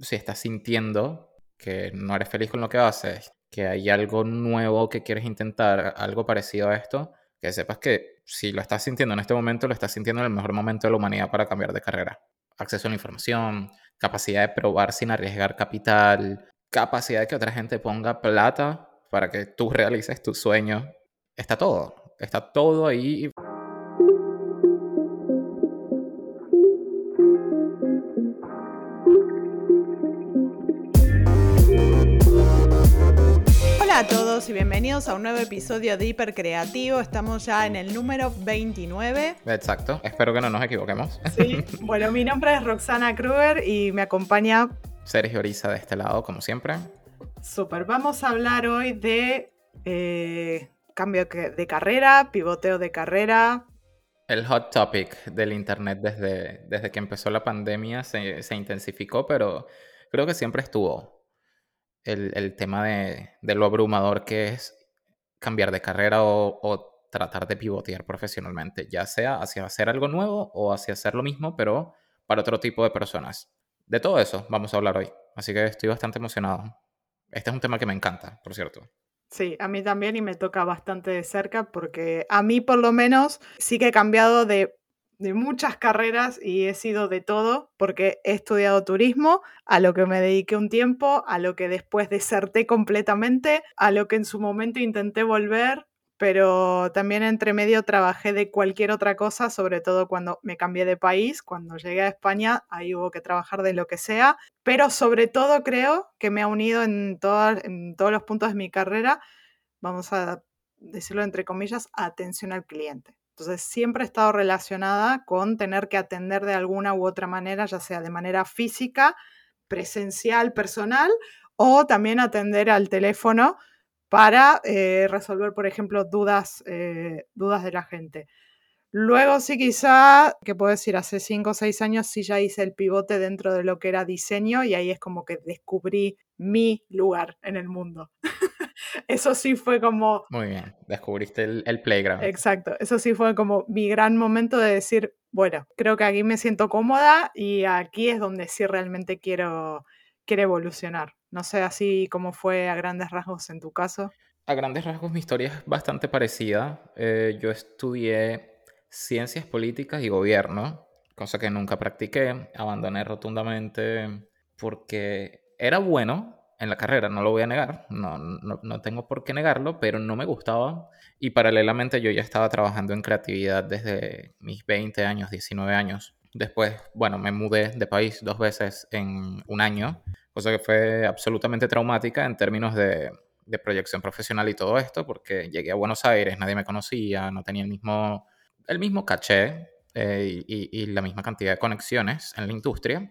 si estás sintiendo que no eres feliz con lo que haces, que hay algo nuevo que quieres intentar, algo parecido a esto, que sepas que si lo estás sintiendo en este momento, lo estás sintiendo en el mejor momento de la humanidad para cambiar de carrera. Acceso a la información, capacidad de probar sin arriesgar capital, capacidad de que otra gente ponga plata para que tú realices tu sueño. Está todo, está todo ahí. Todos y bienvenidos a un nuevo episodio de Hiper Creativo. Estamos ya en el número 29. Exacto, espero que no nos equivoquemos. Sí, bueno, mi nombre es Roxana Kruger y me acompaña Sergio Oriza de este lado, como siempre. Súper, vamos a hablar hoy de eh, cambio de carrera, pivoteo de carrera. El hot topic del Internet desde, desde que empezó la pandemia se, se intensificó, pero creo que siempre estuvo el, tema de, lo abrumador que es cambiar de carrera o, tratar de pivotear profesionalmente, ya sea hacia hacer algo nuevo o hacia hacer lo mismo, pero para otro tipo de personas. De todo eso vamos a hablar hoy, así que estoy bastante emocionado. Este es un tema que me encanta, por cierto. Sí, a mí también y me toca bastante de cerca porque a mí por lo menos sí que he cambiado de de muchas carreras y he sido de todo porque he estudiado turismo, a lo que me dediqué un tiempo, a lo que después deserté completamente, a lo que en su momento intenté volver, pero también entre medio trabajé de cualquier otra cosa, sobre todo cuando me cambié de país, cuando llegué a España, ahí hubo que trabajar de lo que sea, pero sobre todo creo que me ha unido en, en todos los puntos de mi carrera, vamos a decirlo entre comillas, atención al cliente. Entonces siempre he estado relacionada con tener que atender de alguna u otra manera, ya sea de manera física, presencial, personal, o también atender al teléfono para eh, resolver, por ejemplo, dudas, eh, dudas de la gente. Luego sí quizá, que puedo decir, hace cinco o seis años sí ya hice el pivote dentro de lo que era diseño y ahí es como que descubrí mi lugar en el mundo. eso sí fue como... Muy bien, descubriste el, playground. Exacto, eso sí fue como mi gran momento de decir, bueno, creo que aquí me siento cómoda y aquí es donde sí realmente quiero, quiero evolucionar. No sé así cómo fue a grandes rasgos en tu caso. A grandes rasgos mi historia es bastante parecida. Eh, yo estudié ciencias políticas y gobierno, cosa que nunca practiqué, abandoné rotundamente porque era bueno, en la carrera, no lo voy a negar, no, no, tengo por qué negarlo, pero no me gustaba. Y paralelamente yo ya estaba trabajando en creatividad desde mis 20 años, 19 años. Después, bueno, me mudé de país dos veces en un año, cosa que fue absolutamente traumática en términos de, de proyección profesional y todo esto, porque llegué a Buenos Aires, nadie me conocía, no tenía el mismo, el mismo caché eh, y, y la misma cantidad de conexiones en la industria.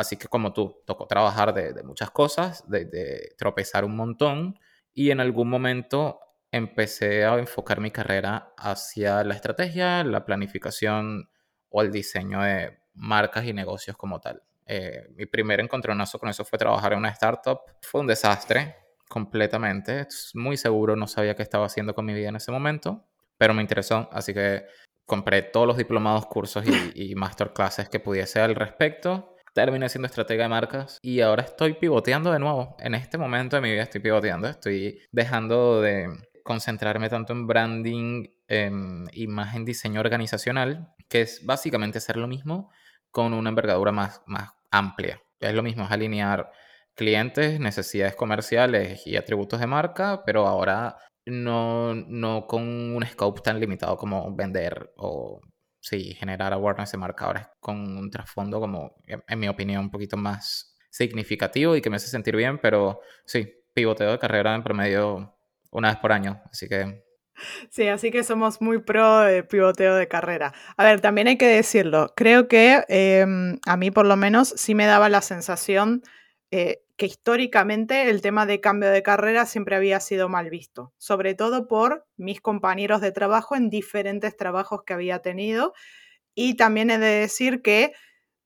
Así que como tú, tocó trabajar de, muchas cosas, de, tropezar un montón y en algún momento empecé a enfocar mi carrera hacia la estrategia, la planificación o el diseño de marcas y negocios como tal. Eh, mi primer encontronazo con eso fue trabajar en una startup. Fue un desastre completamente. Muy seguro no sabía qué estaba haciendo con mi vida en ese momento, pero me interesó, así que compré todos los diplomados, cursos y, y masterclasses que pudiese al respecto terminé siendo estratega de marcas y ahora estoy pivoteando de nuevo. En este momento de mi vida estoy pivoteando, estoy dejando de concentrarme tanto en branding em, en diseño organizacional, que es básicamente hacer lo mismo con una envergadura más, más amplia. Es lo mismo, es alinear clientes, necesidades comerciales y atributos de marca, pero ahora no, no con un scope tan limitado como vender o sí, generar awareness de marcadores con un trasfondo como, en mi opinión, un poquito más significativo y que me hace sentir bien, pero sí, pivoteo de carrera en promedio una vez por año, así que... Sí, así que somos muy pro de pivoteo de carrera. A ver, también hay que decirlo, creo que em, a mí por lo menos sí me daba la sensación eh, que históricamente el tema de cambio de carrera siempre había sido mal visto, sobre todo por mis compañeros de trabajo en diferentes trabajos que había tenido. Y también he de decir que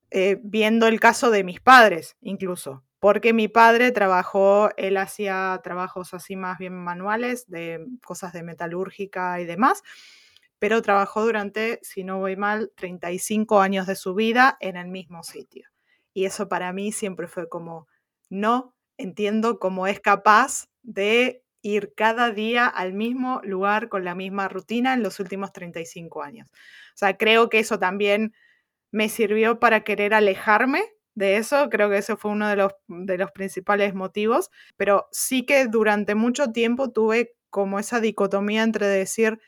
eh, viendo el caso de mis padres, incluso, porque mi padre trabajó, él hacía trabajos así más bien manuales, de cosas de metalúrgica y demás, pero trabajó durante, si no voy mal, 35 años de su vida en el mismo sitio. Y eso para mí siempre fue como, no entiendo cómo es capaz de ir cada día al mismo lugar con la misma rutina en los últimos 35 años. O sea, creo que eso también me sirvió para querer alejarme de eso, creo que ese fue uno de los, de los principales motivos, pero sí que durante mucho tiempo tuve como esa dicotomía entre decir,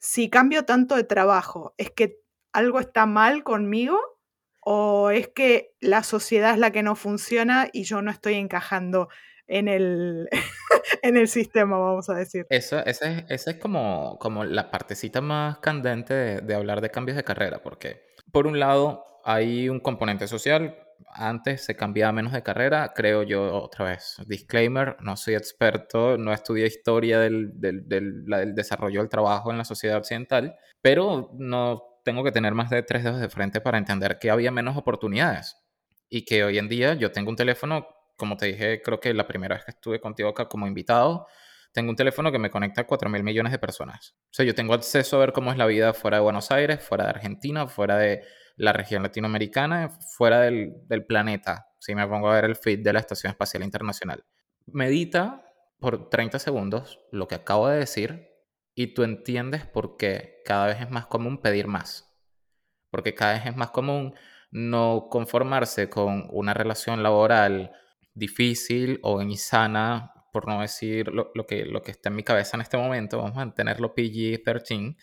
si cambio tanto de trabajo, ¿es que algo está mal conmigo? ¿O es que la sociedad es la que no funciona y yo no estoy encajando en el, en el sistema, vamos a decir? Eso, esa es, esa es como, como la partecita más candente de, de hablar de cambios de carrera, porque por un lado hay un componente social antes se cambiaba menos de carrera, creo yo otra vez. Disclaimer, no soy experto, no estudié historia del, del, del, desarrollo del trabajo en la sociedad occidental, pero no tengo que tener más de tres dedos de frente para entender que había menos oportunidades y que hoy en día yo tengo un teléfono, como te dije, creo que la primera vez que estuve contigo acá como invitado, tengo un teléfono que me conecta a 4 mil millones de personas. O sea, yo tengo acceso a ver cómo es la vida fuera de Buenos Aires, fuera de Argentina, fuera de la región latinoamericana fuera del, planeta, si me pongo a ver el feed de la Estación Espacial Internacional. Medita por 30 segundos lo que acabo de decir y tú entiendes por qué cada vez es más común pedir más. Porque cada vez es más común no conformarse con una relación laboral difícil o insana, por no decir lo, que, lo que está en mi cabeza en este momento, vamos a mantenerlo PG-13,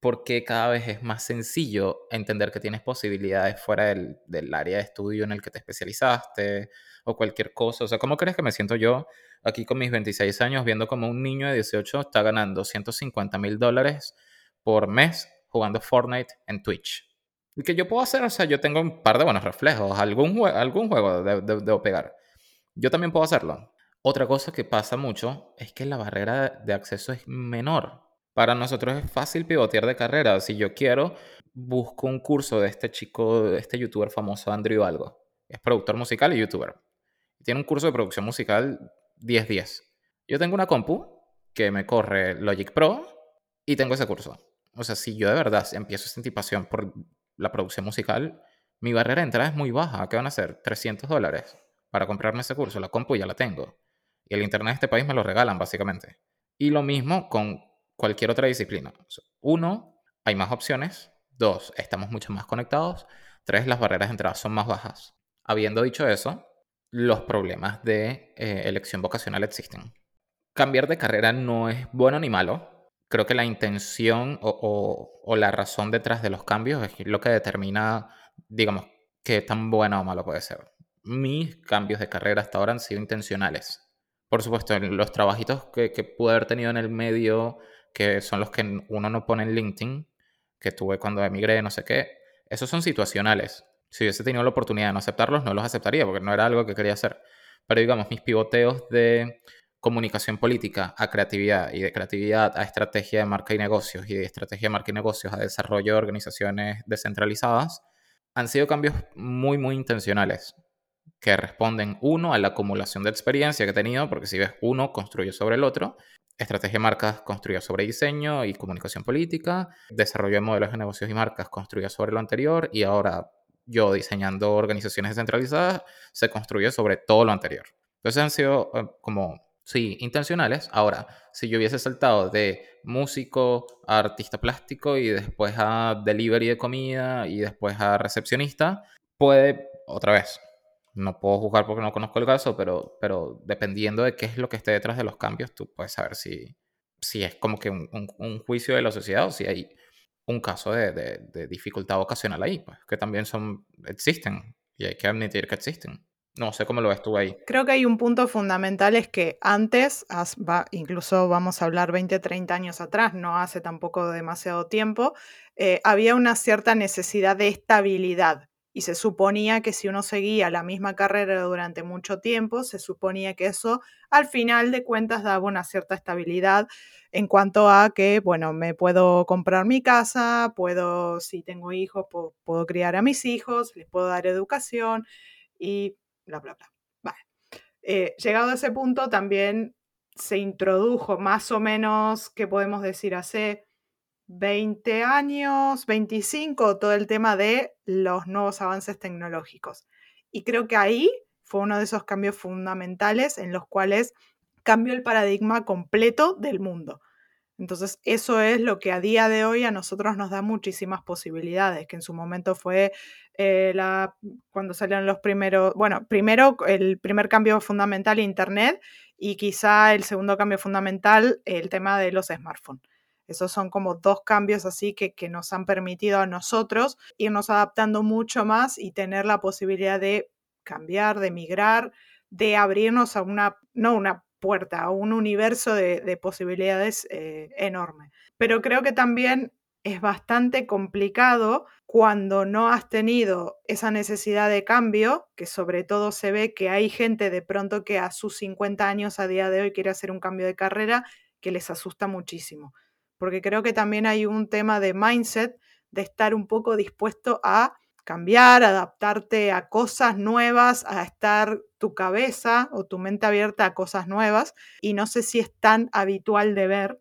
porque cada vez es más sencillo entender que tienes posibilidades fuera del, del, área de estudio en el que te especializaste o cualquier cosa. O sea, ¿cómo crees que me siento yo aquí con mis 26 años viendo como un niño de 18 está ganando 150 mil dólares por mes jugando Fortnite en Twitch? ¿Y que yo puedo hacer? O sea, yo tengo un par de buenos reflejos, algún, algún juego debo pegar. Yo también puedo hacerlo. Otra cosa que pasa mucho es que la barrera de acceso es menor. Para nosotros es fácil pivotear de carrera. Si yo quiero, busco un curso de este chico, de este youtuber famoso, Andrew Algo. Es productor musical y youtuber. Tiene un curso de producción musical 10-10. Yo tengo una compu que me corre Logic Pro y tengo ese curso. O sea, si yo de verdad empiezo a sentir pasión por la producción musical, mi barrera de entrada es muy baja. ¿Qué van a hacer? 300 dólares para comprarme ese curso. La compu ya la tengo. Y el internet de este país me lo regalan, básicamente. Y lo mismo con cualquier otra disciplina. Uno, hay más opciones. Dos, estamos mucho más conectados. Tres, las barreras de entrada son más bajas. Habiendo dicho eso, los problemas de eh, elección vocacional existen. Cambiar de carrera no es bueno ni malo. Creo que la intención o, la razón detrás de los cambios es lo que determina, digamos, qué tan bueno o malo puede ser. Mis cambios de carrera hasta ahora han sido intencionales. Por supuesto, los trabajitos que, que pude haber tenido en el medio que son los que uno no pone en LinkedIn, que tuve cuando emigré, no sé qué, esos son situacionales. Si hubiese tenido la oportunidad de no aceptarlos, no los aceptaría porque no era algo que quería hacer. Pero digamos, mis pivoteos de comunicación política a creatividad y de creatividad a estrategia de marca y negocios y de estrategia de marca y negocios a desarrollo de organizaciones descentralizadas han sido cambios muy, muy intencionales que responden, uno, a la acumulación de experiencia que he tenido, porque si ves uno, construye sobre el otro, Estrategia de marcas construida sobre diseño y comunicación política, desarrollo de modelos de negocios y marcas construida sobre lo anterior y ahora yo diseñando organizaciones descentralizadas se construye sobre todo lo anterior. Entonces han sido eh, como, sí, intencionales. Ahora, si yo hubiese saltado de músico a artista plástico y después a delivery de comida y después a recepcionista, puede, otra vez, no puedo juzgar porque no conozco el caso, pero, pero dependiendo de qué es lo que esté detrás de los cambios, tú puedes saber si, si es como que un, un, juicio de la sociedad o si hay un caso de, de, dificultad ocasional ahí, pues, que también son, existen y hay que admitir que existen. No sé cómo lo ves tú ahí. Creo que hay un punto fundamental, es que antes, incluso vamos a hablar 20, 30 años atrás, no hace tampoco demasiado tiempo, eh, había una cierta necesidad de estabilidad y se suponía que si uno seguía la misma carrera durante mucho tiempo, se suponía que eso al final de cuentas daba una cierta estabilidad en cuanto a que, bueno, me puedo comprar mi casa, puedo, si tengo hijos, puedo, criar a mis hijos, les puedo dar educación y bla, bla, bla. Vale. Eh, llegado a ese punto, también se introdujo más o menos, ¿qué podemos decir? Hace 20 años, 25, todo el tema de los nuevos avances tecnológicos. Y creo que ahí fue uno de esos cambios fundamentales en los cuales cambió el paradigma completo del mundo. Entonces, eso es lo que a día de hoy a nosotros nos da muchísimas posibilidades, que en su momento fue eh, la, cuando salieron los primeros, bueno, primero el primer cambio fundamental, Internet, y quizá el segundo cambio fundamental, el tema de los smartphones. Esos son como dos cambios así que, que nos han permitido a nosotros irnos adaptando mucho más y tener la posibilidad de cambiar, de migrar, de abrirnos a una, no una puerta, a un universo de, posibilidades eh, enorme. Pero creo que también es bastante complicado cuando no has tenido esa necesidad de cambio, que sobre todo se ve que hay gente de pronto que a sus 50 años a día de hoy quiere hacer un cambio de carrera que les asusta muchísimo. Porque creo que también hay un tema de mindset, de estar un poco dispuesto a cambiar, adaptarte a cosas nuevas, a estar tu cabeza o tu mente abierta a cosas nuevas. Y no sé si es tan habitual de ver,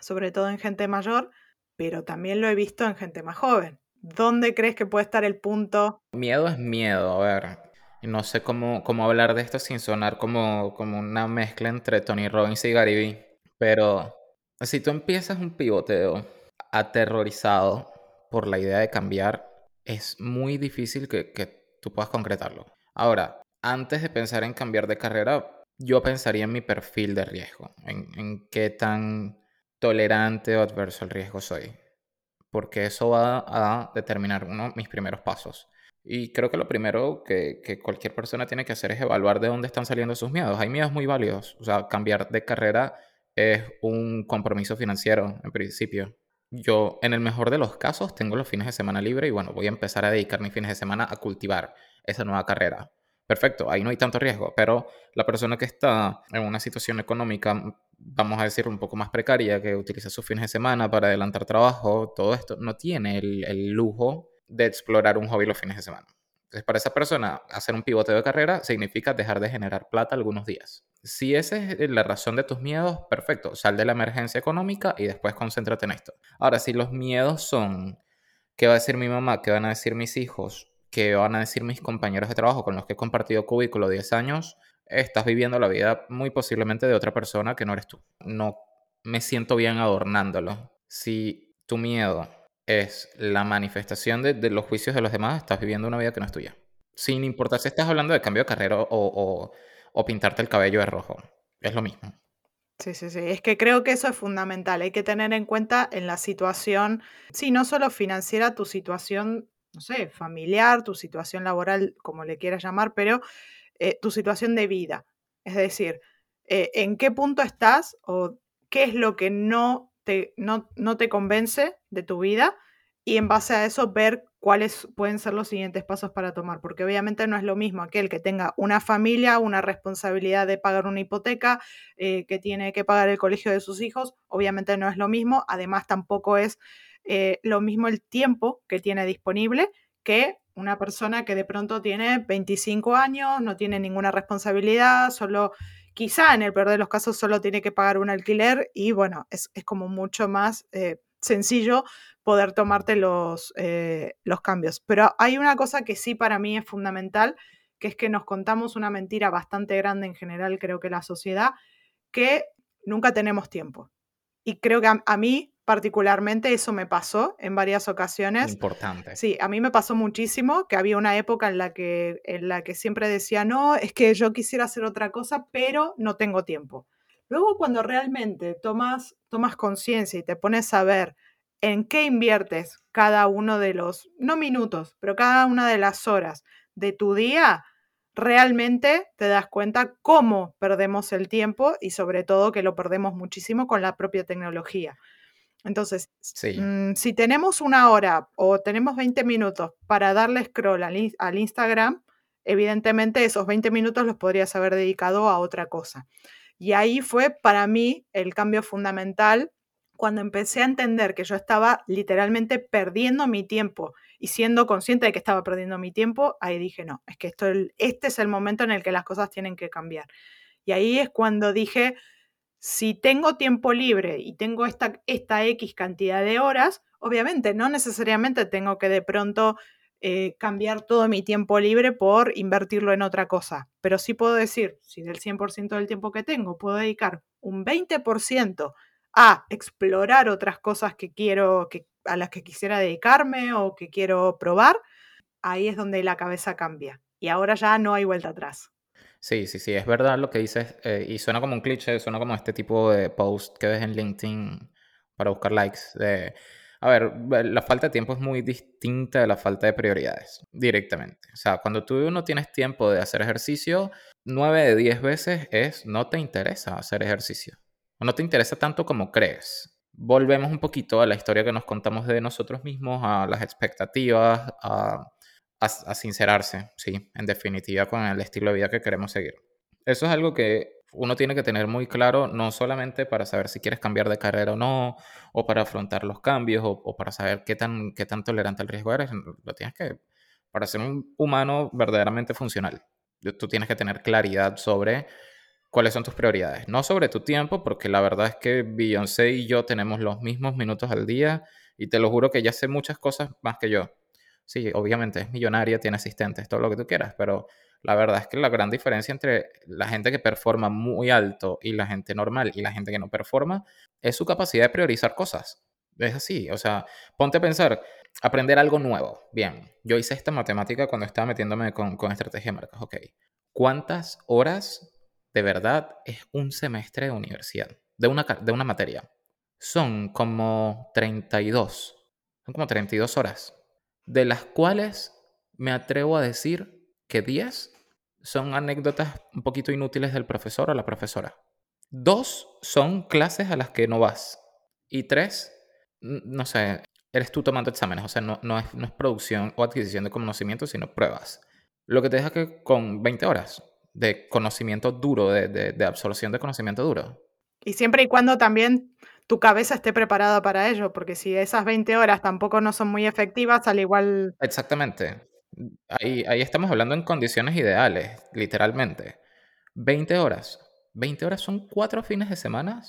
sobre todo en gente mayor, pero también lo he visto en gente más joven. ¿Dónde crees que puede estar el punto? Miedo es miedo, a ver. No sé cómo, cómo hablar de esto sin sonar como, como una mezcla entre Tony Robbins y Gary Vee. Pero si tú empiezas un pivoteo aterrorizado por la idea de cambiar, es muy difícil que, tú puedas concretarlo. Ahora, antes de pensar en cambiar de carrera, yo pensaría en mi perfil de riesgo, en, qué tan tolerante o adverso al riesgo soy, porque eso va a determinar uno mis primeros pasos. Y creo que lo primero que, que, cualquier persona tiene que hacer es evaluar de dónde están saliendo sus miedos. Hay miedos muy válidos. O sea, cambiar de carrera es un compromiso financiero, en principio yo en el mejor de los casos tengo los fines de semana libre y bueno, voy a empezar a dedicar mis fines de semana a cultivar esa nueva carrera. Perfecto, ahí no hay tanto riesgo, pero la persona que está en una situación económica, vamos a decir, un poco más precaria, que utiliza sus fines de semana para adelantar trabajo, todo esto, no tiene el, el lujo de explorar un hobby los fines de semana. Entonces, para esa persona, hacer un pivote de carrera significa dejar de generar plata algunos días. Si esa es la razón de tus miedos, perfecto, sal de la emergencia económica y después concéntrate en esto. Ahora, si los miedos son qué va a decir mi mamá, qué van a decir mis hijos, qué van a decir mis compañeros de trabajo con los que he compartido cubículo 10 años, estás viviendo la vida muy posiblemente de otra persona que no eres tú. No me siento bien adornándolo. Si tu miedo es la manifestación de, los juicios de los demás, estás viviendo una vida que no es tuya. Sin importar si estás hablando de cambio de carrera o, o, pintarte el cabello de rojo. Es lo mismo. Sí, sí, sí. Es que creo que eso es fundamental. Hay que tener en cuenta en la situación, sí, no solo financiera, tu situación, no sé, familiar, tu situación laboral, como le quieras llamar, pero eh, tu situación de vida. Es decir, eh, en qué punto estás o qué es lo que no no, no te convence de tu vida y en base a eso ver cuáles pueden ser los siguientes pasos para tomar, porque obviamente no es lo mismo aquel que tenga una familia, una responsabilidad de pagar una hipoteca, eh, que tiene que pagar el colegio de sus hijos, obviamente no es lo mismo, además tampoco es eh, lo mismo el tiempo que tiene disponible que una persona que de pronto tiene 25 años, no tiene ninguna responsabilidad, solo Quizá en el peor de los casos solo tiene que pagar un alquiler y bueno, es, como mucho más eh, sencillo poder tomarte los, eh, los cambios. Pero hay una cosa que sí para mí es fundamental, que es que nos contamos una mentira bastante grande en general, creo que la sociedad, que nunca tenemos tiempo. Y creo que a mí particularmente eso me pasó en varias ocasiones. Importante. Sí, a mí me pasó muchísimo que había una época en la que, en la que siempre decía, no, es que yo quisiera hacer otra cosa, pero no tengo tiempo. Luego cuando realmente tomas, tomas conciencia y te pones a ver en qué inviertes cada uno de los, no minutos, pero cada una de las horas de tu día, realmente te das cuenta cómo perdemos el tiempo y sobre todo que lo perdemos muchísimo con la propia tecnología. Entonces, mm, si tenemos una hora o tenemos 20 minutos para darle scroll al, Instagram, evidentemente esos 20 minutos los podrías haber dedicado a otra cosa. Y ahí fue para mí el cambio fundamental cuando empecé a entender que yo estaba literalmente perdiendo mi tiempo y siendo consciente de que estaba perdiendo mi tiempo, ahí dije, no, es que esto, este es el momento en el que las cosas tienen que cambiar. Y ahí es cuando dije, si tengo tiempo libre y tengo esta, esta X cantidad de horas, obviamente no necesariamente tengo que de pronto eh, cambiar todo mi tiempo libre por invertirlo en otra cosa. Pero sí puedo decir, si del 100% del tiempo que tengo puedo dedicar un 20% a explorar otras cosas que quiero, que, a las que quisiera dedicarme o que quiero probar, ahí es donde la cabeza cambia. Y ahora ya no hay vuelta atrás. Sí, sí, sí, es verdad lo que dices. Eh, y suena como un cliché, suena como este tipo de post que ves en LinkedIn para buscar likes. De, a ver, la falta de tiempo es muy distinta de la falta de prioridades, directamente. O sea, cuando tú no tienes tiempo de hacer ejercicio, nueve de diez veces es no te interesa hacer ejercicio. O no te interesa tanto como crees. Volvemos un poquito a la historia que nos contamos de nosotros mismos, a las expectativas, a a, sincerarse, sí, en definitiva, con el estilo de vida que queremos seguir. Eso es algo que uno tiene que tener muy claro, no solamente para saber si quieres cambiar de carrera o no, o para afrontar los cambios, o, para saber qué tan, qué tan tolerante al riesgo eres, lo tienes que, para ser un humano verdaderamente funcional, tú tienes que tener claridad sobre cuáles son tus prioridades, no sobre tu tiempo, porque la verdad es que Beyoncé y yo tenemos los mismos minutos al día, y te lo juro que ya sé muchas cosas más que yo. Sí, obviamente es millonaria, tiene asistentes, todo lo que tú quieras, pero la verdad es que la gran diferencia entre la gente que performa muy alto y la gente normal y la gente que no performa es su capacidad de priorizar cosas. Es así, o sea, ponte a pensar, aprender algo nuevo. Bien, yo hice esta matemática cuando estaba metiéndome con, con estrategia de marcas. Ok, ¿cuántas horas de verdad es un semestre de universidad? De una, de una materia. Son como 32. Son como 32 horas de las cuales me atrevo a decir que 10 son anécdotas un poquito inútiles del profesor o la profesora. Dos son clases a las que no vas. Y tres, no sé, eres tú tomando exámenes. O sea, no, no, es, producción o adquisición de conocimiento, sino pruebas. Lo que te deja que con 20 horas de conocimiento duro, de, de absorción de conocimiento duro. Y siempre y cuando también tu cabeza esté preparada para ello, porque si esas 20 horas tampoco no son muy efectivas, al igual... Exactamente. Ahí, estamos hablando en condiciones ideales, literalmente. 20 horas. 20 horas son cuatro fines de semana,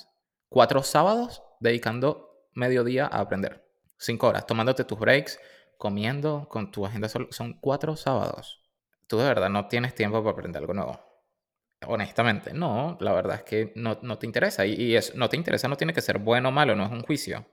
cuatro sábados dedicando mediodía a aprender. Cinco horas, tomándote tus breaks, comiendo con tu agenda. Son cuatro sábados. Tú de verdad no tienes tiempo para aprender algo nuevo. Honestamente, no, la verdad es que no, te interesa. Y, es, no te interesa no tiene que ser bueno o malo, no es un juicio.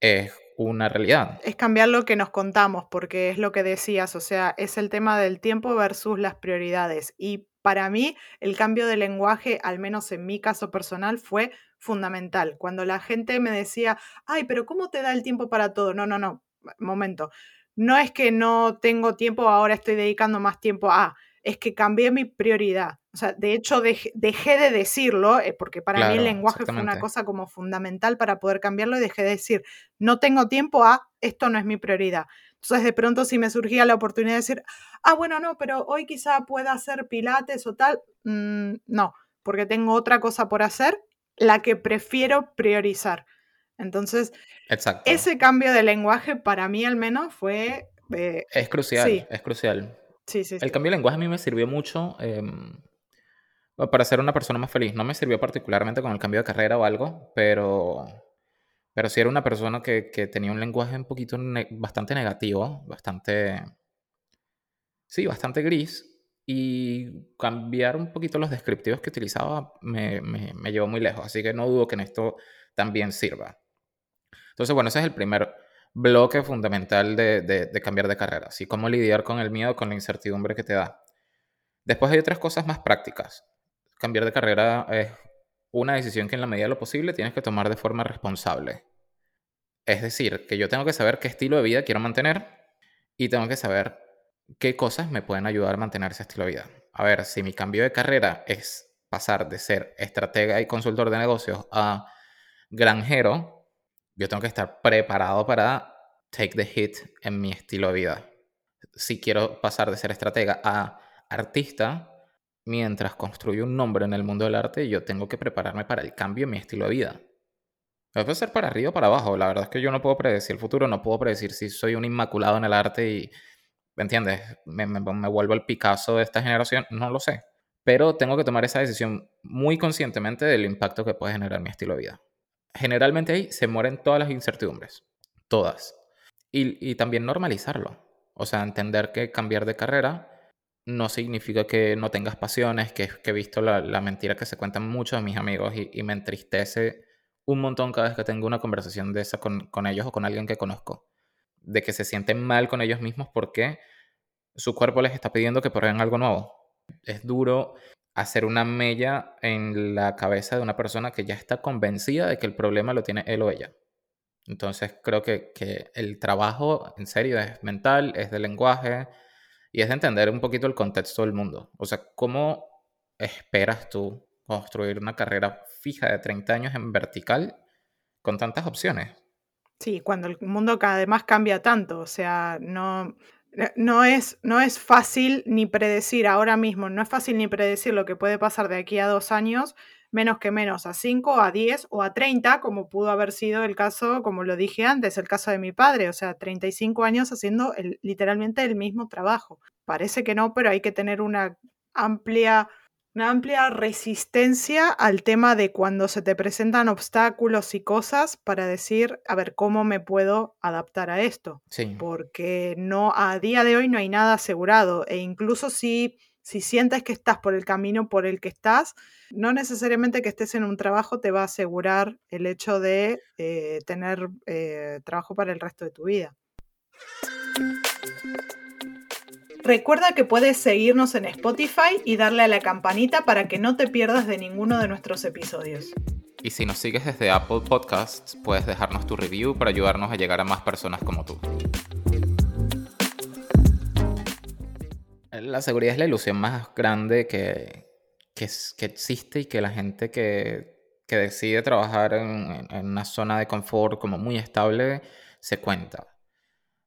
Es una realidad. Es cambiar lo que nos contamos, porque es lo que decías, o sea, es el tema del tiempo versus las prioridades. Y para mí, el cambio de lenguaje, al menos en mi caso personal, fue fundamental. Cuando la gente me decía, ay, pero ¿cómo te da el tiempo para todo? No, no, no, momento. No es que no tengo tiempo, ahora estoy dedicando más tiempo a, es que cambié mi prioridad. O sea, de hecho dejé de decirlo, eh, porque para mí el lenguaje fue una cosa como fundamental para poder cambiarlo y dejé de decir, no tengo tiempo a, esto no es mi prioridad. Entonces de pronto si me surgía la oportunidad de decir, ah, bueno, no, pero hoy quizá pueda hacer pilates o tal, mm, no, porque tengo otra cosa por hacer, la que prefiero priorizar. Entonces, ese cambio de lenguaje para mí al menos fue... Eh, es crucial, es crucial. Sí, sí, El cambio de lenguaje a mí me sirvió mucho. Em, para ser una persona más feliz. No me sirvió particularmente con el cambio de carrera o algo, pero, pero sí era una persona que, tenía un lenguaje un poquito bastante negativo, bastante, sí, bastante gris. Y cambiar un poquito los descriptivos que utilizaba me, me, llevó muy lejos. Así que no dudo que en esto también sirva. Entonces, bueno, ese es el primer bloque fundamental de, de, cambiar de carrera. Así cómo lidiar con el miedo, con la incertidumbre que te da. Después hay otras cosas más prácticas cambiar de carrera es una decisión que en la medida de lo posible tienes que tomar de forma responsable. Es decir, que yo tengo que saber qué estilo de vida quiero mantener y tengo que saber qué cosas me pueden ayudar a mantener ese estilo de vida. A ver, si mi cambio de carrera es pasar de ser estratega y consultor de negocios a granjero, yo tengo que estar preparado para take the hit en mi estilo de vida. Si quiero pasar de ser estratega a artista, mientras construyo un nombre en el mundo del arte, yo tengo que prepararme para el cambio en mi estilo de vida. Puede ser para arriba o para abajo. La verdad es que yo no puedo predecir el futuro, no puedo predecir si soy un inmaculado en el arte y, ¿me entiendes? Me, me, vuelvo el Picasso de esta generación, no lo sé. Pero tengo que tomar esa decisión muy conscientemente del impacto que puede generar mi estilo de vida. Generalmente ahí se mueren todas las incertidumbres, todas. Y, también normalizarlo. O sea, entender que cambiar de carrera no significa que no tengas pasiones, que, he visto la, mentira que se cuentan muchos de mis amigos y, me entristece un montón cada vez que tengo una conversación de esa con, con ellos o con alguien que conozco, de que se sienten mal con ellos mismos porque su cuerpo les está pidiendo que prueben algo nuevo. Es duro hacer una mella en la cabeza de una persona que ya está convencida de que el problema lo tiene él o ella. Entonces creo que, que el trabajo en serio es mental, es de lenguaje, y es de entender un poquito el contexto del mundo. O sea, ¿cómo esperas tú construir una carrera fija de 30 años en vertical con tantas opciones? Sí, cuando el mundo además cambia tanto, o sea, no, no, es, no es fácil ni predecir ahora mismo, no es fácil ni predecir lo que puede pasar de aquí a dos años, menos que menos, a 5, a 10 o a 30, como pudo haber sido el caso, como lo dije antes, el caso de mi padre, o sea, 35 años haciendo el, literalmente el mismo trabajo. Parece que no, pero hay que tener una amplia, una amplia resistencia al tema de cuando se te presentan obstáculos y cosas para decir, a ver, ¿cómo me puedo adaptar a esto? Sí. Porque no, a día de hoy no hay nada asegurado e incluso si si sientes que estás por el camino por el que estás, no necesariamente que estés en un trabajo te va a asegurar el hecho de eh, tener eh, trabajo para el resto de tu vida. Recuerda que puedes seguirnos en Spotify y darle a la campanita para que no te pierdas de ninguno de nuestros episodios. Y si nos sigues desde Apple Podcasts, puedes dejarnos tu review para ayudarnos a llegar a más personas como tú. La seguridad es la ilusión más grande que, que, que existe y que la gente que, que decide trabajar en, en, una zona de confort como muy estable se cuenta.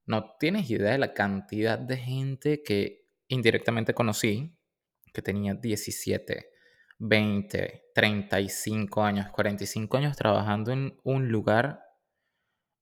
No tienes idea de la cantidad de gente que indirectamente conocí, que tenía 17, 20, 35 años, 45 años trabajando en un lugar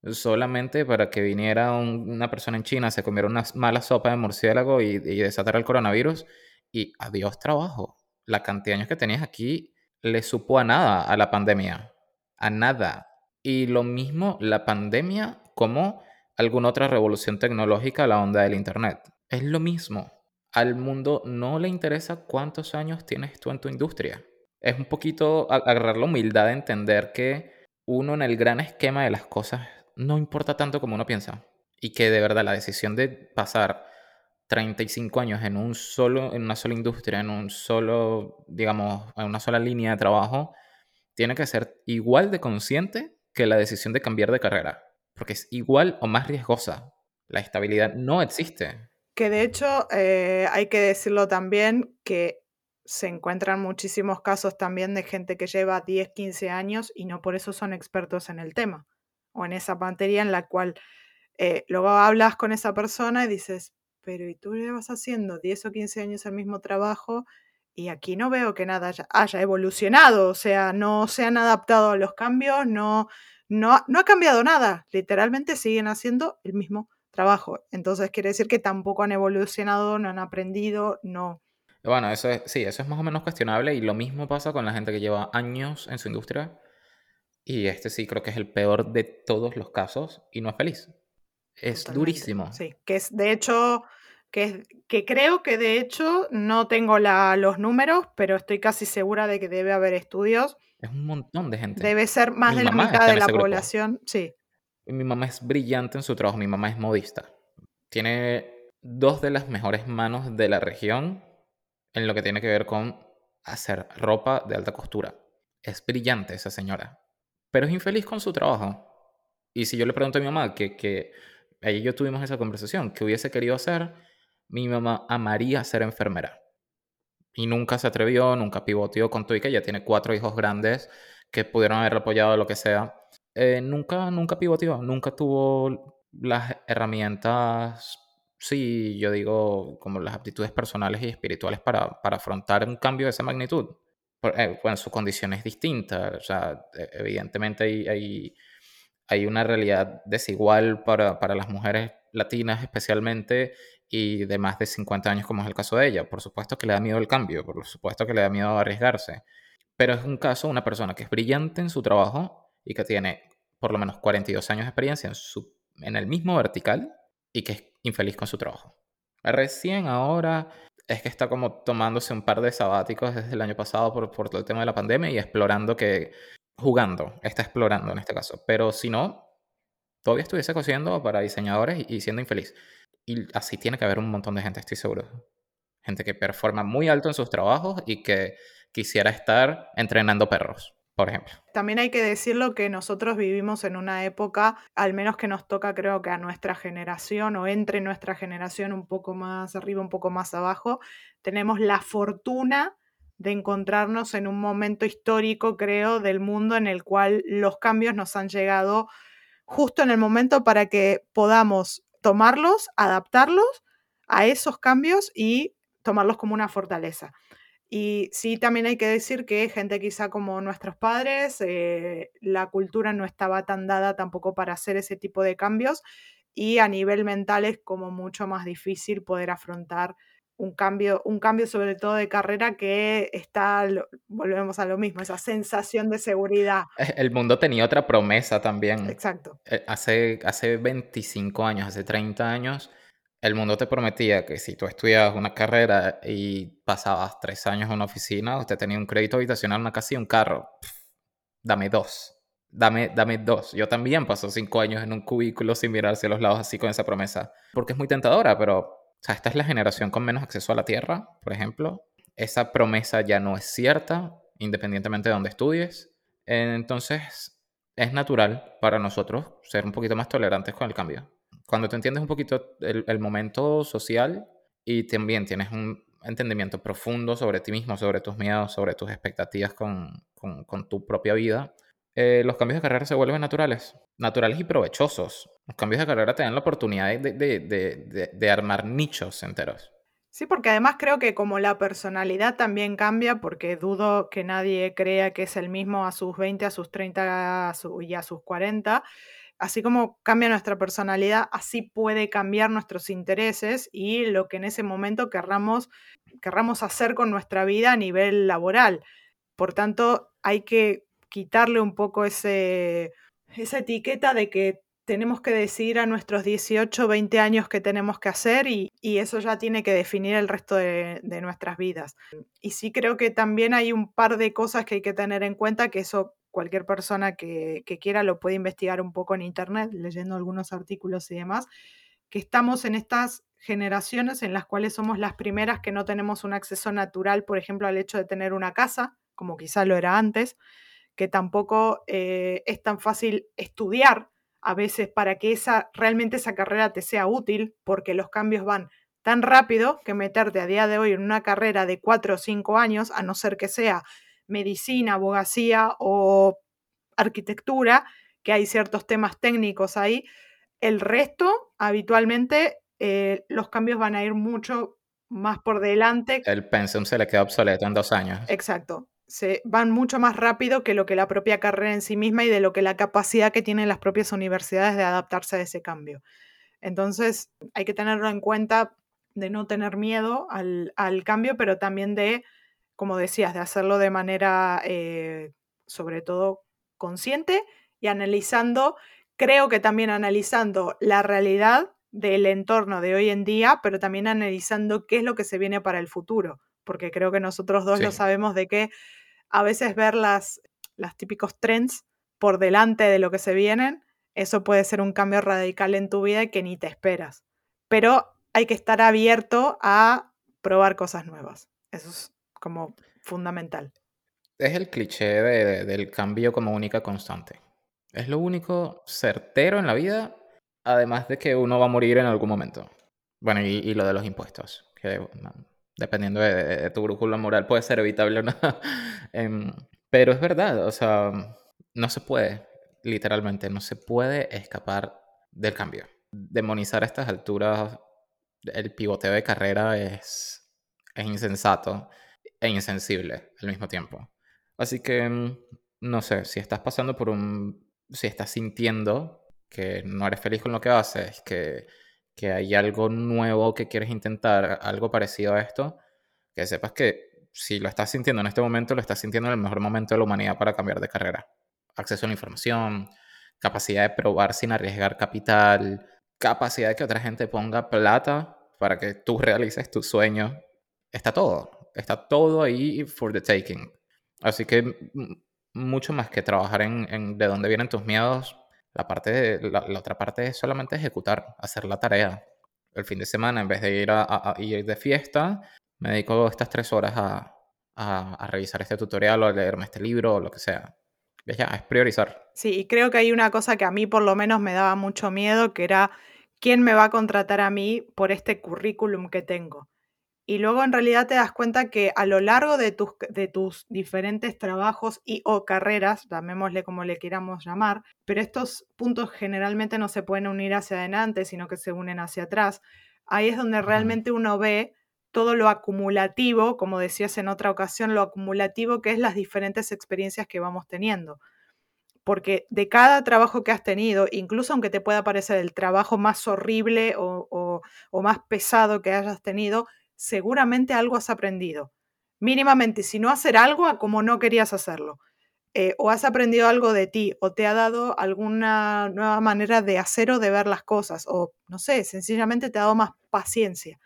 solamente para que viniera una persona en China, se comiera una mala sopa de murciélago y, y desatara el coronavirus y adiós trabajo. La cantidad de años que tenías aquí le supo a nada a la pandemia, a nada. Y lo mismo la pandemia como alguna otra revolución tecnológica a la onda del Internet. Es lo mismo. Al mundo no le interesa cuántos años tienes tú en tu industria. Es un poquito agarrar la humildad de entender que uno en el gran esquema de las cosas no importa tanto como uno piensa. Y que de verdad la decisión de pasar 35 años en, un solo, en una sola industria, en un solo, digamos, en una sola línea de trabajo, tiene que ser igual de consciente que la decisión de cambiar de carrera. Porque es igual o más riesgosa. La estabilidad no existe. Que de hecho eh, hay que decirlo también que se encuentran muchísimos casos también de gente que lleva 10, 15 años y no por eso son expertos en el tema o en esa materia en la cual eh, luego hablas con esa persona y dices, pero ¿y tú llevas haciendo 10 o 15 años el mismo trabajo? Y aquí no veo que nada haya, evolucionado, o sea, no se han adaptado a los cambios, no, no, no ha cambiado nada, literalmente siguen haciendo el mismo trabajo. Entonces quiere decir que tampoco han evolucionado, no han aprendido, no. Bueno, eso es, sí, eso es más o menos cuestionable y lo mismo pasa con la gente que lleva años en su industria y este sí creo que es el peor de todos los casos y no es feliz. Es Totalmente. durísimo. Sí, que es de hecho, que, es, que creo que de hecho no tengo la, los números, pero estoy casi segura de que debe haber estudios. Es un montón de gente. Debe ser más Mi de la mitad de la grupo. población. Sí, Y Mi mamá es brillante en su trabajo, mi mamá es modista. Tiene dos de las mejores manos de la región en lo que tiene que ver con hacer ropa de alta costura. Es brillante esa señora, pero es infeliz con su trabajo. Y si yo le pregunto a mi mamá que, que ella y yo tuvimos esa conversación, que hubiese querido hacer, mi mamá amaría ser enfermera. Y nunca se atrevió, nunca pivoteó con y que ella tiene cuatro hijos grandes que pudieron haber apoyado lo que sea. Eh, nunca, nunca pivoteó, nunca tuvo las herramientas, sí, yo digo, como las aptitudes personales y espirituales para, para afrontar un cambio de esa magnitud. Por- eh, bueno, su condición es distinta, o sea, e- evidentemente hay, hay, hay una realidad desigual para, para las mujeres latinas especialmente y de más de 50 años como es el caso de ella. Por supuesto que le da miedo el cambio, por supuesto que le da miedo arriesgarse, pero es un caso una persona que es brillante en su trabajo y que tiene por lo menos 42 años de experiencia en, su, en el mismo vertical y que es infeliz con su trabajo. Recién ahora es que está como tomándose un par de sabáticos desde el año pasado por, por todo el tema de la pandemia y explorando que, jugando, está explorando en este caso. Pero si no, todavía estuviese cosiendo para diseñadores y, siendo infeliz. Y así tiene que haber un montón de gente, estoy seguro. Gente que performa muy alto en sus trabajos y que quisiera estar entrenando perros por ejemplo. También hay que decirlo que nosotros vivimos en una época, al menos que nos toca creo que a nuestra generación o entre nuestra generación un poco más arriba, un poco más abajo, tenemos la fortuna de encontrarnos en un momento histórico, creo, del mundo en el cual los cambios nos han llegado justo en el momento para que podamos tomarlos, adaptarlos a esos cambios y tomarlos como una fortaleza. Y sí, también hay que decir que gente quizá como nuestros padres, eh, la cultura no estaba tan dada tampoco para hacer ese tipo de cambios y a nivel mental es como mucho más difícil poder afrontar un cambio, un cambio sobre todo de carrera que está, volvemos a lo mismo, esa sensación de seguridad. El mundo tenía otra promesa también. Exacto. Eh, hace, hace 25 años, hace 30 años, el mundo te prometía que si tú estudiabas una carrera y pasabas tres años en una oficina, usted tenía un crédito habitacional, una casa y un carro. dame dos. Dame, dame dos. Yo también paso cinco años en un cubículo sin mirar hacia los lados así con esa promesa. Porque es muy tentadora, pero sea, esta es la generación con menos acceso a la tierra, por ejemplo. Esa promesa ya no es cierta, independientemente de dónde estudies. Entonces, es natural para nosotros ser un poquito más tolerantes con el cambio cuando tú entiendes un poquito el, momento social y también tienes un entendimiento profundo sobre ti mismo, sobre tus miedos, sobre tus expectativas con, con, tu propia vida, eh, los cambios de carrera se vuelven naturales, naturales y provechosos. Los cambios de carrera te dan la oportunidad de, de, de, de, armar nichos enteros. Sí, porque además creo que como la personalidad también cambia, porque dudo que nadie crea que es el mismo a sus 20, a sus 30 y a sus 40 así como cambia nuestra personalidad, así puede cambiar nuestros intereses y lo que en ese momento querramos, querramos hacer con nuestra vida a nivel laboral. Por tanto, hay que quitarle un poco ese, esa etiqueta de que tenemos que decidir a nuestros 18, 20 años qué tenemos que hacer y, eso ya tiene que definir el resto de, nuestras vidas. Y sí creo que también hay un par de cosas que hay que tener en cuenta, que eso cualquier persona que, quiera lo puede investigar un poco en internet, leyendo algunos artículos y demás, que estamos en estas generaciones en las cuales somos las primeras que no tenemos un acceso natural, por ejemplo, al hecho de tener una casa, como quizá lo era antes, que tampoco eh, es tan fácil estudiar a veces para que esa, realmente esa carrera te sea útil, porque los cambios van tan rápido que meterte a día de hoy en una carrera de cuatro o cinco años, a no ser que sea medicina, abogacía o arquitectura, que hay ciertos temas técnicos ahí. El resto, habitualmente, eh, los cambios van a ir mucho más por delante. El pensum se le queda obsoleto en dos años. Exacto. Se van mucho más rápido que lo que la propia carrera en sí misma y de lo que la capacidad que tienen las propias universidades de adaptarse a ese cambio. Entonces, hay que tenerlo en cuenta de no tener miedo al, al cambio, pero también de como decías, de hacerlo de manera eh, sobre todo consciente y analizando, creo que también analizando la realidad del entorno de hoy en día, pero también analizando qué es lo que se viene para el futuro, porque creo que nosotros dos lo sabemos de que a veces ver las, las típicos trends por delante de lo que se vienen, eso puede ser un cambio radical en tu vida y que ni te esperas. Pero hay que estar abierto a probar cosas nuevas. Eso es como fundamental. Es el cliché del cambio como única constante. Es lo único certero en la vida, además de que uno va a morir en algún momento. Bueno, y, lo de los impuestos, que dependiendo de, tu brújula moral puede ser evitable o no. Em, pero es verdad, o sea, no se puede, literalmente, no se puede escapar del cambio. Demonizar a estas alturas el pivoteo de carrera es, es insensato e insensible al mismo tiempo. Así que, mm, no sé, si estás pasando por un... si estás sintiendo que no eres feliz con lo que haces, que, que hay algo nuevo que quieres intentar, algo parecido a esto, que sepas que si lo estás sintiendo en este momento, lo estás sintiendo en el mejor momento de la humanidad para cambiar de carrera. Acceso a la información, capacidad de probar sin arriesgar capital, capacidad de que otra gente ponga plata para que tú realices tu sueño, está todo. Está todo ahí for the taking. Así que mucho más que trabajar en, de dónde vienen tus miedos, la, parte de, la, otra parte es solamente ejecutar, hacer la tarea. El fin de semana, en vez de ir a, ir de fiesta, me dedico estas tres horas a, a, revisar este tutorial o a leerme este libro o lo que sea. Ya, es priorizar. Sí, y creo que hay una cosa que a mí por lo menos me daba mucho miedo, que era quién me va a contratar a mí por este currículum que tengo. Y luego en realidad te das cuenta que a lo largo de tus, de tus diferentes trabajos y o carreras, llamémosle como le queramos llamar, pero estos puntos generalmente no se pueden unir hacia adelante, sino que se unen hacia atrás. Ahí es donde realmente uno ve todo lo acumulativo, como decías en otra ocasión, lo acumulativo que es las diferentes experiencias que vamos teniendo. Porque de cada trabajo que has tenido, incluso aunque te pueda parecer el trabajo más horrible o, o más pesado que hayas tenido, seguramente algo has aprendido. Mínimamente, si no hacer algo a como no querías hacerlo. Eh, o has aprendido algo de ti, o te ha dado alguna nueva manera de hacer o de ver las cosas, o no sé, sencillamente te ha dado más paciencia,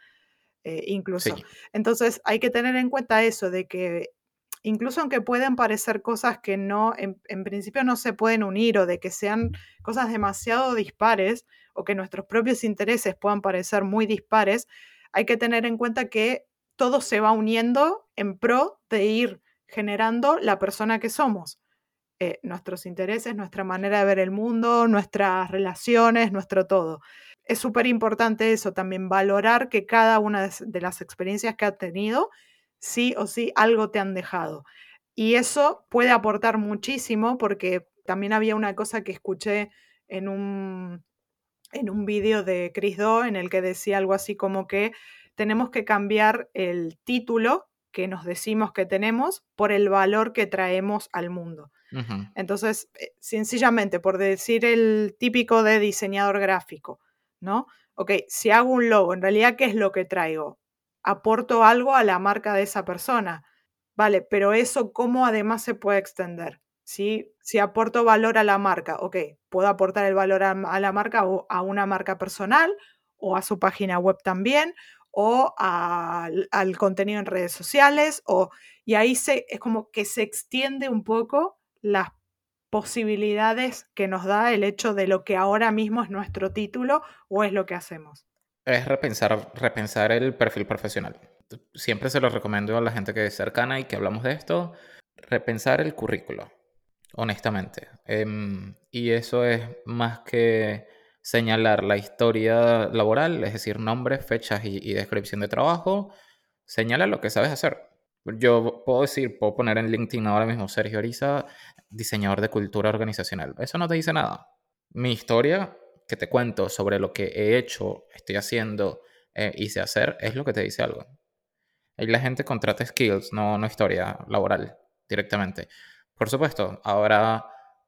eh, incluso. Entonces hay que tener en cuenta eso, de que incluso aunque puedan parecer cosas que no, en, en, principio no se pueden unir, o de que sean cosas demasiado dispares, o que nuestros propios intereses puedan parecer muy dispares, hay que tener en cuenta que todo se va uniendo en pro de ir generando la persona que somos. Eh, nuestros intereses, nuestra manera de ver el mundo, nuestras relaciones, nuestro todo. Es súper importante eso también, valorar que cada una de las experiencias que has tenido, sí o sí, algo te han dejado. Y eso puede aportar muchísimo porque también había una cosa que escuché en un, en un vídeo de Chris Do en el que decía algo así como que tenemos que cambiar el título que nos decimos que tenemos por el valor que traemos al mundo. Entonces, eh, sencillamente, por decir el típico de diseñador gráfico, ¿no? Ok, si hago un logo, en realidad, ¿qué es lo que traigo? Aporto algo a la marca de esa persona. Vale, pero eso, ¿cómo además se puede extender? Si, aporto valor a la marca, ok, puedo aportar el valor a, la marca o a una marca personal o a su página web también o al, contenido en redes sociales o, y ahí se, es como que se extiende un poco las posibilidades que nos da el hecho de lo que ahora mismo es nuestro título o es lo que hacemos. Es repensar, repensar el perfil profesional. Siempre se lo recomiendo a la gente que es cercana y que hablamos de esto, repensar el currículo honestamente. Em, y eso es más que señalar la historia laboral, es decir, nombres, fechas y, descripción de trabajo, señala lo que sabes hacer. Yo puedo decir, puedo poner en LinkedIn ahora mismo Sergio Ariza, diseñador de cultura organizacional. Eso no te dice nada. Mi historia que te cuento sobre lo que he hecho, estoy haciendo eh, y hacer, es lo que te dice algo. Ahí la gente contrata skills, no, no historia laboral directamente. Por supuesto, habrá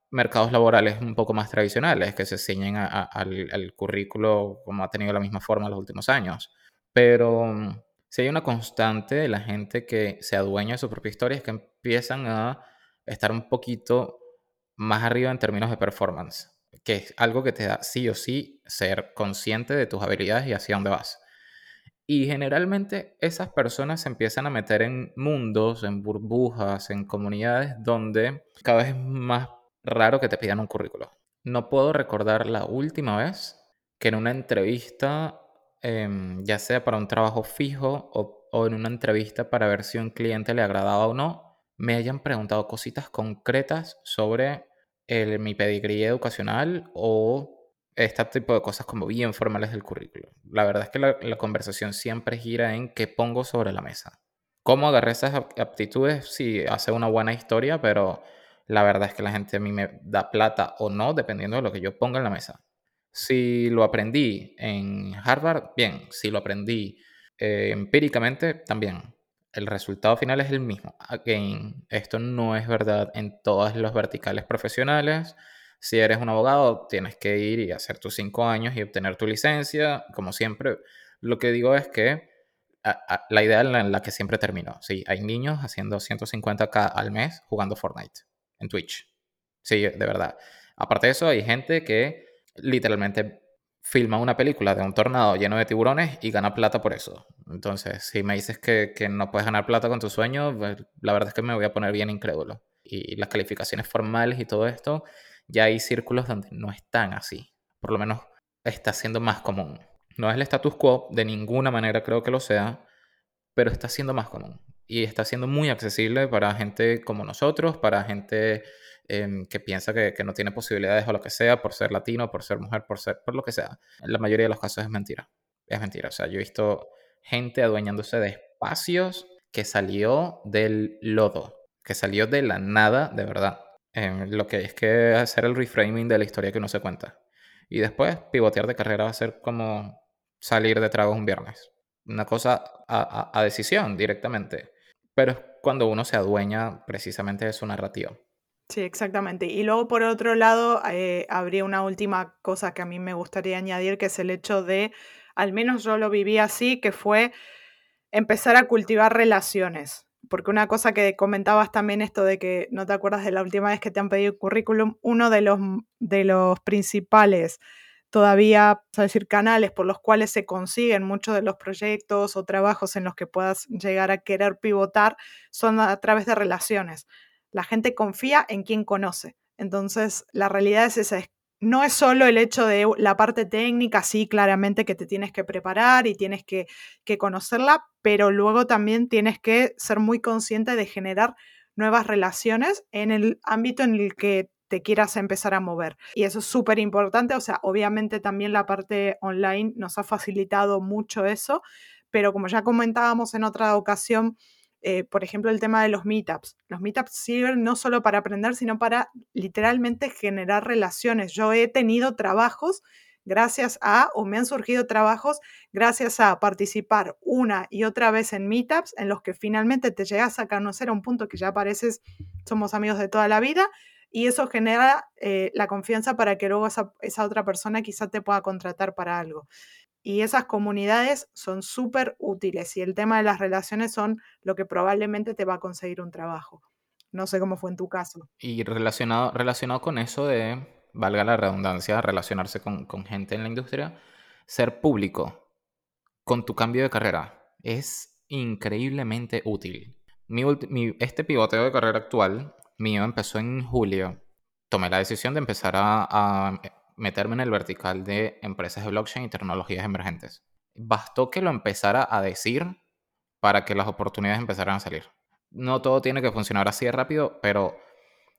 mercados laborales un poco más tradicionales que se ciñen al, currículo como ha tenido la misma forma en los últimos años. Pero mm, si hay una constante de la gente que se adueña de su propia historia es que empiezan a estar un poquito más arriba en términos de performance, que es algo que te da sí o sí ser consciente de tus habilidades y hacia dónde vas. Y generalmente esas personas se empiezan a meter en mundos, en burbujas, en comunidades donde cada vez es más raro que te pidan un currículo. No puedo recordar la última vez que en una entrevista, em, ya sea para un trabajo fijo o, en una entrevista para ver si un cliente le agradaba o no, me hayan preguntado cositas concretas sobre mi pedigrí educacional o este tipo de cosas como bien formales del currículo. La verdad es que la, conversación siempre gira en qué pongo sobre la mesa. ¿Cómo agarré esas aptitudes? Sí, hace una buena historia, pero la verdad es que la gente a mí me da plata o no, dependiendo de lo que yo ponga en la mesa. Si lo aprendí en Harvard, bien. Si lo aprendí eh, empíricamente, también. El resultado final es el mismo. Again, esto no es verdad en todas las verticales profesionales si eres un abogado, tienes que ir y hacer tus cinco años y obtener tu licencia. Como siempre, lo que digo es que la idea en la, que siempre termino. Sí, hay niños haciendo 150k al mes jugando Fortnite en Twitch. Sí, de verdad. Aparte de eso, hay gente que literalmente filma una película de un tornado lleno de tiburones y gana plata por eso. Entonces, si me dices que, que no puedes ganar plata con tus sueños, pues, la verdad es que me voy a poner bien incrédulo. Y las calificaciones formales y todo esto, ya hay círculos donde no están así. Por lo menos está siendo más común. No es el status quo, de ninguna manera creo que lo sea, pero está siendo más común. Y está siendo muy accesible para gente como nosotros, para gente em, que piensa que, no tiene posibilidades o lo que sea, por ser latino, por ser mujer, por ser, por lo que sea. En la mayoría de los casos es mentira. Es mentira. O sea, yo he visto gente adueñándose de espacios que salió del lodo, que salió de la nada, de verdad. Em, lo que es que hacer el reframing de la historia que uno se cuenta. Y después pivotear de carrera va a ser como salir de tragos un viernes. Una cosa a, decisión directamente. Pero es cuando uno se adueña precisamente de su narrativa. Sí, exactamente. Y luego, por otro lado, eh, habría una última cosa que a mí me gustaría añadir, que es el hecho de, al menos yo lo viví así, que fue empezar a cultivar relaciones porque una cosa que comentabas también esto de que no te acuerdas de la última vez que te han pedido currículum, uno de los, de los principales todavía, a decir, canales por los cuales se consiguen muchos de los proyectos o trabajos en los que puedas llegar a querer pivotar son a través de relaciones. La gente confía en quien conoce. Entonces, la realidad es esa, no es solo el hecho de la parte técnica, sí, claramente que te tienes que preparar y tienes que, conocerla, pero luego también tienes que ser muy consciente de generar nuevas relaciones en el ámbito en el que te quieras empezar a mover. Y eso es súper importante, o sea, obviamente también la parte online nos ha facilitado mucho eso, pero como ya comentábamos en otra ocasión, eh, por ejemplo, el tema de los meetups. Los meetups sirven no solo para aprender, sino para literalmente generar relaciones. Yo he tenido trabajos gracias a, o me han surgido trabajos gracias a participar una y otra vez en meetups en los que finalmente te llegas a conocer a un punto que ya pareces, somos amigos de toda la vida, y eso genera eh, la confianza para que luego esa, esa otra persona quizá te pueda contratar para algo. Y esas comunidades son súper útiles y el tema de las relaciones son lo que probablemente te va a conseguir un trabajo. No sé cómo fue en tu caso. Y relacionado, relacionado con eso de, valga la redundancia, relacionarse con, gente en la industria, ser público con tu cambio de carrera es increíblemente útil. Mi, este pivoteo de carrera actual mío empezó en julio. Tomé la decisión de empezar a meterme en el vertical de empresas de blockchain y tecnologías emergentes. Bastó que lo empezara a decir para que las oportunidades empezaran a salir. No todo tiene que funcionar así de rápido, pero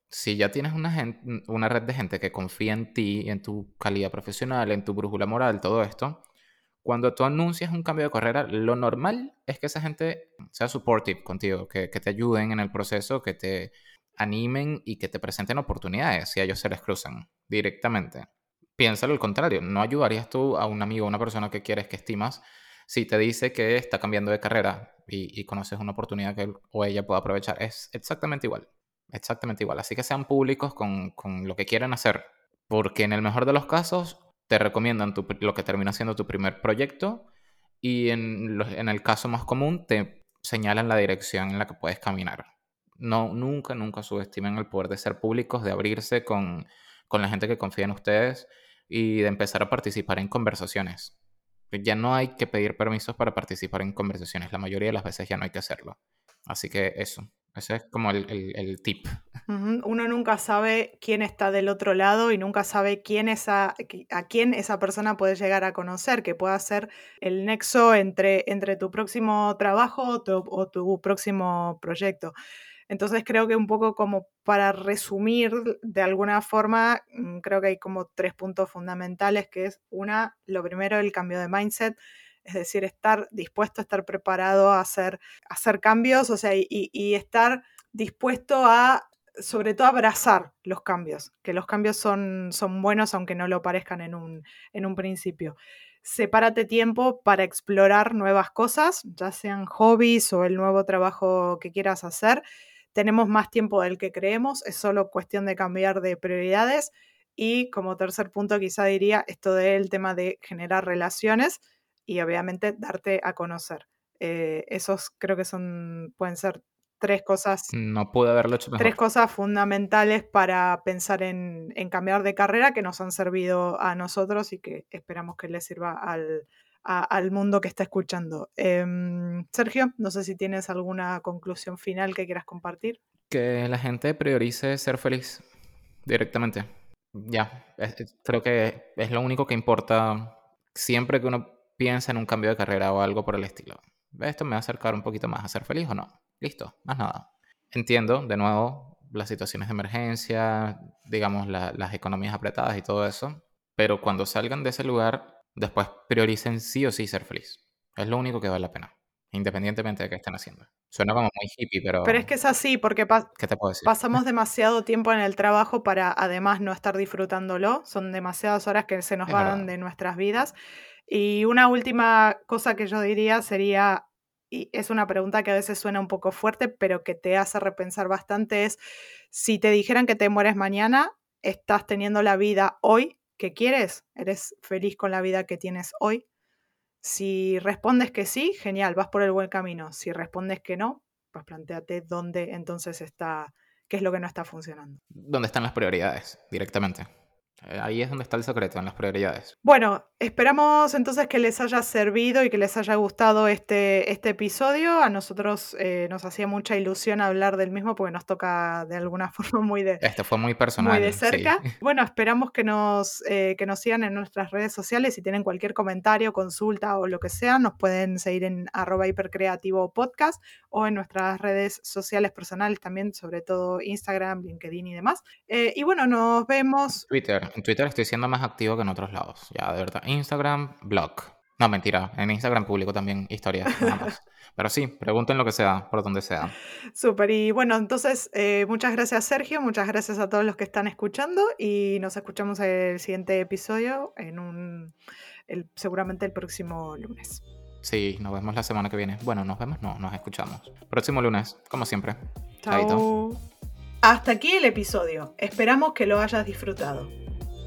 si ya tienes una, una red de gente que confía en ti, en tu calidad profesional, en tu brújula moral, todo esto, cuando tú anuncias un cambio de carrera, lo normal es que esa gente sea supportive contigo, que, que te ayuden en el proceso, que te animen y que te presenten oportunidades si a ellos se les cruzan directamente piénsalo al contrario. ¿No ayudarías tú a un amigo, a una persona que quieres, que estimas, si te dice que está cambiando de carrera y, conoces una oportunidad que él o ella pueda aprovechar? Es exactamente igual. Exactamente igual. Así que sean públicos con, lo que quieren hacer. Porque en el mejor de los casos te recomiendan lo que termina siendo tu primer proyecto y en, en el caso más común te señalan la dirección en la que puedes caminar. No, nunca, nunca subestimen el poder de ser públicos, de abrirse con, con la gente que confía en ustedes y de empezar a participar en conversaciones. Ya no hay que pedir permisos para participar en conversaciones, la mayoría de las veces ya no hay que hacerlo. Así que eso, ese es como el, tip. Uno nunca sabe quién está del otro lado y nunca sabe quién esa, a quién esa persona puede llegar a conocer, que pueda ser el nexo entre, entre tu próximo trabajo o tu próximo proyecto. Entonces creo que un poco como para resumir de alguna forma, mm, creo que hay como tres puntos fundamentales, que es una, lo primero, el cambio de mindset, es decir, estar dispuesto estar preparado a hacer, hacer cambios, o sea, y, estar dispuesto a, sobre todo, abrazar los cambios, que los cambios son, son buenos aunque no lo parezcan en un, en un principio. Sepárate tiempo para explorar nuevas cosas, ya sean hobbies o el nuevo trabajo que quieras hacer tenemos más tiempo del que creemos, es solo cuestión de cambiar de prioridades. Y como tercer punto quizá diría esto del tema de generar relaciones y obviamente darte a conocer. Eh, esos creo que son, pueden ser tres cosas. No pude haberlo hecho mejor. Tres cosas fundamentales para pensar en, en, cambiar de carrera que nos han servido a nosotros y que esperamos que les sirva al, al mundo que está escuchando. Em, Sergio, no sé si tienes alguna conclusión final que quieras compartir. Que la gente priorice ser feliz directamente. Ya, creo que es lo único que importa siempre que uno piensa en un cambio de carrera o algo por el estilo. ¿Esto me va a acercar un poquito más a ser feliz o no? Listo, más nada. Entiendo, de nuevo, las situaciones de emergencia, digamos, las economías apretadas y todo eso, pero cuando salgan de ese lugar, después prioricen sí o sí ser feliz. Es lo único que vale la pena, independientemente de qué estén haciendo. Suena como muy hippie, pero... Pero es que es así, porque pasamos demasiado tiempo en el trabajo para además no estar disfrutándolo. Son demasiadas horas que se nos van de nuestras vidas. Y una última cosa que yo diría sería, y es una pregunta que a veces suena un poco fuerte, pero que te hace repensar bastante, es si te dijeran que te mueres mañana, ¿estás teniendo la vida hoy que quieres? ¿Eres feliz con la vida que tienes hoy? Si respondes que sí, genial, vas por el buen camino. Si respondes que no, pues planteate dónde entonces está, qué es lo que no está funcionando. ¿Dónde están las prioridades directamente? Eh, ahí es donde está el secreto, en las prioridades. Bueno, esperamos entonces que les haya servido y que les haya gustado este, este episodio. A nosotros eh, nos hacía mucha ilusión hablar del mismo porque nos toca de alguna forma muy de... Este fue muy personal. Muy de cerca. Bueno, esperamos que nos, eh, que nos sigan en nuestras redes sociales. Si tienen cualquier comentario, consulta o lo que sea, nos pueden seguir en arroba hipercreativo podcast o en nuestras redes sociales personales también, sobre todo Instagram, LinkedIn y demás. y bueno, nos vemos... Twitter. En Twitter estoy siendo más activo que en otros lados. Ya, de verdad. Instagram, blog. No, mentira. En Instagram publico también historias. Pero sí, pregunten lo que sea, por donde sea. Súper. Y bueno, entonces, eh, muchas gracias, Sergio. Muchas gracias a todos los que están escuchando. Y nos escuchamos el siguiente episodio en un. seguramente el próximo lunes. Sí, nos vemos la semana que viene. Bueno, nos vemos, no, nos escuchamos. Próximo lunes, como siempre. Chao. Hasta aquí el episodio. Esperamos que lo hayas disfrutado.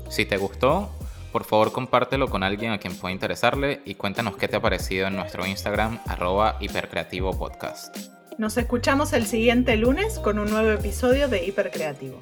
Si te gustó, por favor compártelo con alguien a quien pueda interesarle y cuéntanos qué te ha parecido en nuestro Instagram arroba hipercreativo podcast. Nos escuchamos el siguiente lunes con un nuevo episodio de Hipercreativo.